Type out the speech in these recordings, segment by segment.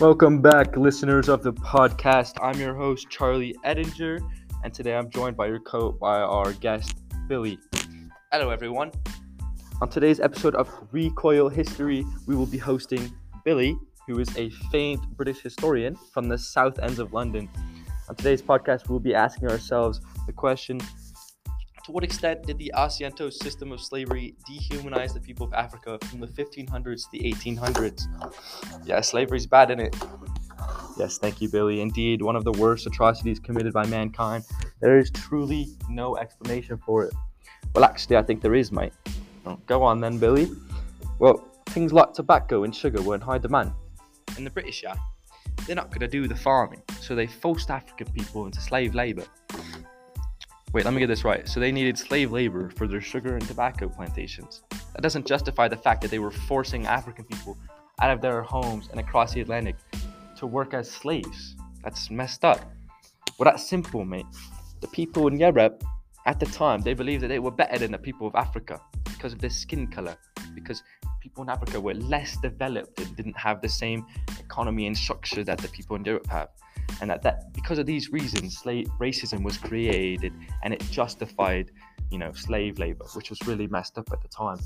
Welcome back, listeners of the podcast. I'm your host, Charlie Edinger, and today I'm joined by your co by our guest, Billy. Hello, everyone. On today's episode of Recoil History, we will be hosting Billy, who is a famed British historian from the south ends of London. On today's podcast, we'll be asking ourselves the question To what extent did the Asiento system of slavery dehumanize the people of Africa from the 1500s to the 1800s? Yeah, slavery's bad, isn't it? Yes, thank you, Billy. Indeed, one of the worst atrocities committed by mankind. There is truly no explanation for it. Well, actually, I think there is, mate. Oh, go on then, Billy. Well, things like tobacco and sugar were in high demand. And the British, yeah, they're not going to do the farming, so they forced African people into slave labor. Wait, let me get this right. So they needed slave labor for their sugar and tobacco plantations. That doesn't justify the fact that they were forcing African people out of their homes and across the Atlantic to work as slaves. That's messed up. Well, that's simple, mate. The people in Europe at the time, they believed that they were better than the people of Africa because of their skin color, because people in Africa were less developed and didn't have the same economy and structure that the people in Europe have. And that, that because of these reasons, slave racism was created and it justified, you know, slave labor, which was really messed up at the time.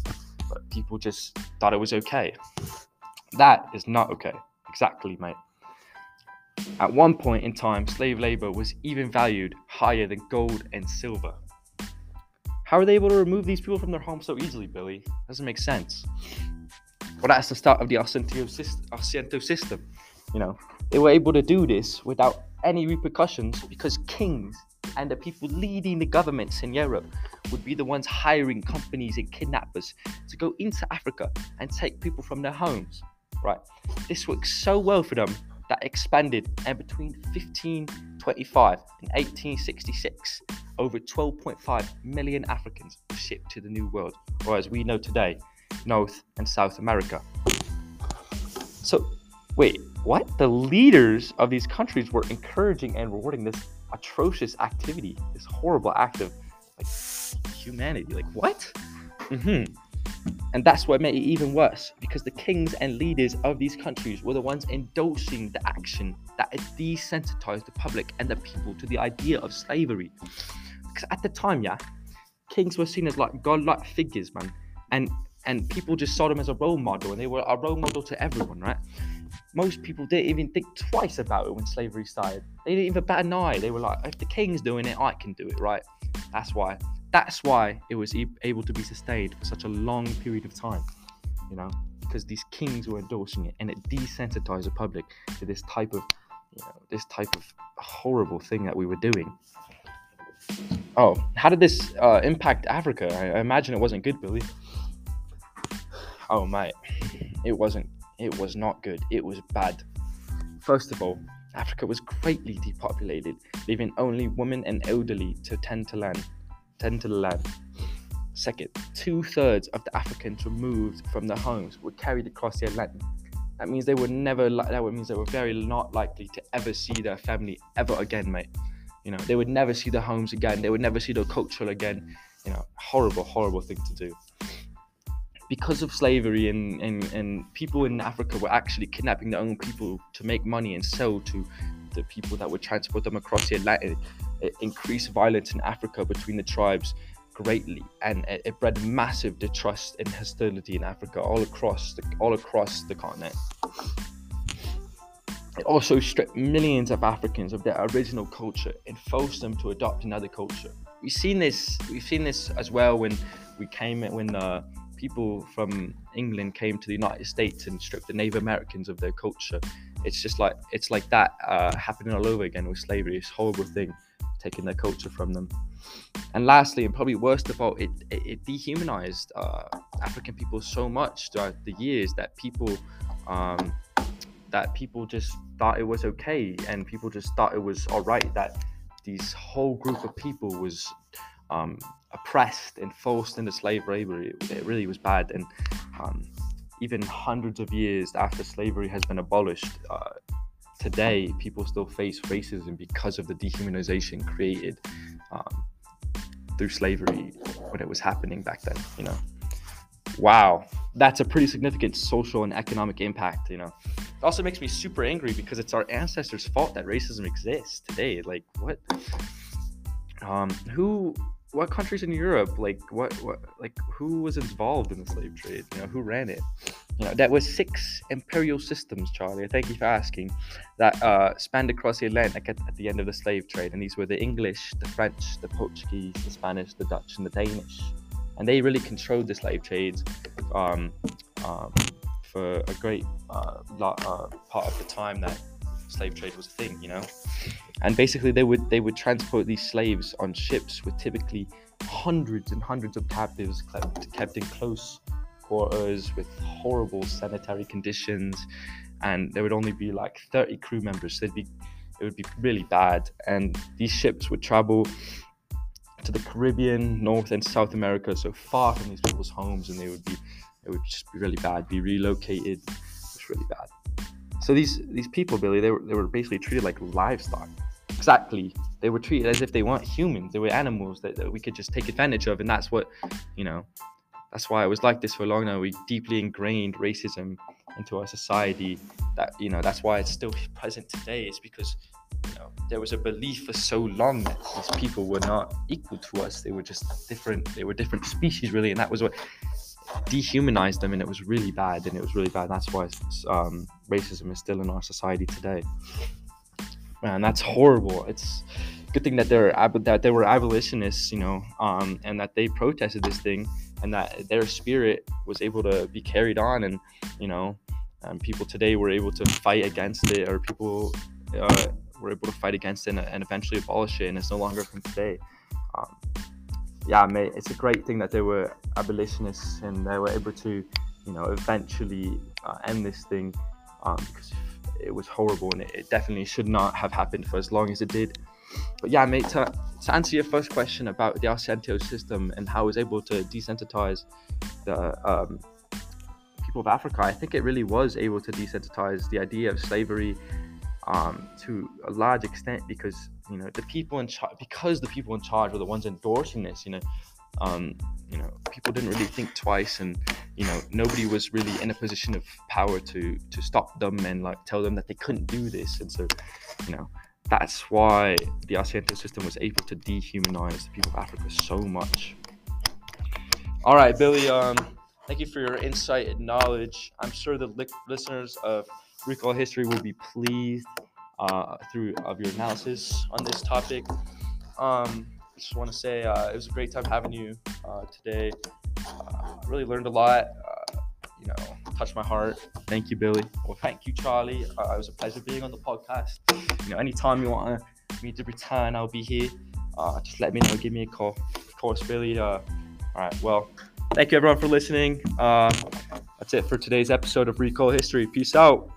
But people just thought it was okay. That is not okay. Exactly, mate. At one point in time, slave labor was even valued higher than gold and silver. How are they able to remove these people from their homes so easily, Billy? Doesn't make sense. Well, that's the start of the Asiento system. You know, they were able to do this without any repercussions because kings and the people leading the governments in Europe would be the ones hiring companies and kidnappers to go into Africa and take people from their homes. Right? This worked so well for them that expanded and between 1525 and 1866 over 12.5 million Africans were shipped to the New World, or as we know today, North and South America. So, wait, what? The leaders of these countries were encouraging and rewarding this atrocious activity, this horrible act of like humanity. Like, what? Mm-hmm. And that's what made it even worse because the kings and leaders of these countries were the ones endorsing the action that desensitized the public and the people to the idea of slavery. At the time, yeah, kings were seen as like godlike figures, man. And and people just saw them as a role model and they were a role model to everyone, right? Most people didn't even think twice about it when slavery started. They didn't even bat an eye. They were like, if the king's doing it, I can do it, right? That's why that's why it was able to be sustained for such a long period of time, you know, because these kings were endorsing it and it desensitized the public to this type of, you know, this type of horrible thing that we were doing. Oh, how did this uh, impact Africa? I, I imagine it wasn't good, Billy. Oh, mate, it wasn't. It was not good. It was bad. First of all, Africa was greatly depopulated, leaving only women and elderly to tend to land tend to the land. Second, two thirds of the Africans removed from their homes were carried across the Atlantic. That means they were never. That means they were very not likely to ever see their family ever again, mate. You know, they would never see their homes again. They would never see their culture again. You know, horrible, horrible thing to do. Because of slavery and, and, and people in Africa were actually kidnapping their own people to make money and sell to the people that would transport them across the Atlantic it increased violence in Africa between the tribes greatly, and it, it bred massive distrust and hostility in Africa all across the all across the continent. It also stripped millions of Africans of their original culture and forced them to adopt another culture. We've seen this. We've seen this as well when we came when the people from England came to the United States and stripped the Native Americans of their culture. It's just like it's like that uh, happening all over again with slavery. It's a horrible thing taking their culture from them. And lastly, and probably worst of all, it, it, it dehumanized uh, African people so much throughout the years that people um, that people just thought it was okay, and people just thought it was all right that these whole group of people was um, oppressed and forced into slave labor. It, it really was bad, and um, even hundreds of years after slavery has been abolished, uh, today people still face racism because of the dehumanization created um, through slavery when it was happening back then you know? Wow. That's a pretty significant social and economic impact you know also makes me super angry because it's our ancestors' fault that racism exists today. Like what? Um, who? What countries in Europe? Like what? What? Like who was involved in the slave trade? You know, who ran it? You know, that was six imperial systems, Charlie. Thank you for asking. That uh, spanned across the Atlantic at, at the end of the slave trade, and these were the English, the French, the Portuguese, the Spanish, the Dutch, and the Danish, and they really controlled the slave trades. Um, um, for a great uh, uh, part of the time that slave trade was a thing, you know. And basically, they would they would transport these slaves on ships with typically hundreds and hundreds of captives kept, kept in close quarters with horrible sanitary conditions, and there would only be like 30 crew members. So it'd be it would be really bad, and these ships would travel to the Caribbean, North and South America, so far from these people's homes, and they would be it would just be really bad. Be relocated. It's really bad. So these these people, Billy, they were they were basically treated like livestock. Exactly. They were treated as if they weren't humans. They were animals that, that we could just take advantage of, and that's what, you know, that's why it was like this for long now. We deeply ingrained racism into our society. That you know, that's why it's still present today. Is because you know there was a belief for so long that these people were not equal to us. They were just different. They were different species, really, and that was what dehumanized them and it was really bad and it was really bad. That's why um, racism is still in our society today. Man that's horrible. It's good thing that they're that they were abolitionists you know um, and that they protested this thing and that their spirit was able to be carried on and you know people today were able to fight against it or people uh, were able to fight against it and, and, eventually abolish it and it's no longer from today. Um, yeah, mate, it's a great thing that they were abolitionists and they were able to, you know, eventually uh, end this thing um, because it was horrible and it, it, definitely should not have happened for as long as it did. But yeah, mate, to, to answer your first question about the Asiento system and how it was able to desensitize the um, people of Africa, I think it really was able to desensitize the idea of slavery um, to a large extent because you know the people in charge because the people in charge were the ones endorsing this you know um, you know people didn't really think twice and you know nobody was really in a position of power to to stop them and like tell them that they couldn't do this. And so you know that's why the Asiento system was able to dehumanize the people of Africa so much. All right Billy um thank you for your insight and knowledge. I'm sure the li- listeners of Recoil History will be pleased uh, through of your analysis on this topic. Um, I just want to say uh, it was a great time having you uh, today. Uh, really learned a lot. Uh, you know, touched my heart. Thank you, Billy. Well, thank you, Charlie. Uh, it was a pleasure being on the podcast. You know, anytime you want me to return, I'll be here. just let me know. Give me a call. Of course, Billy. all right. Well, thank you everyone for listening. that's it for today's episode of Recoil History. Peace out.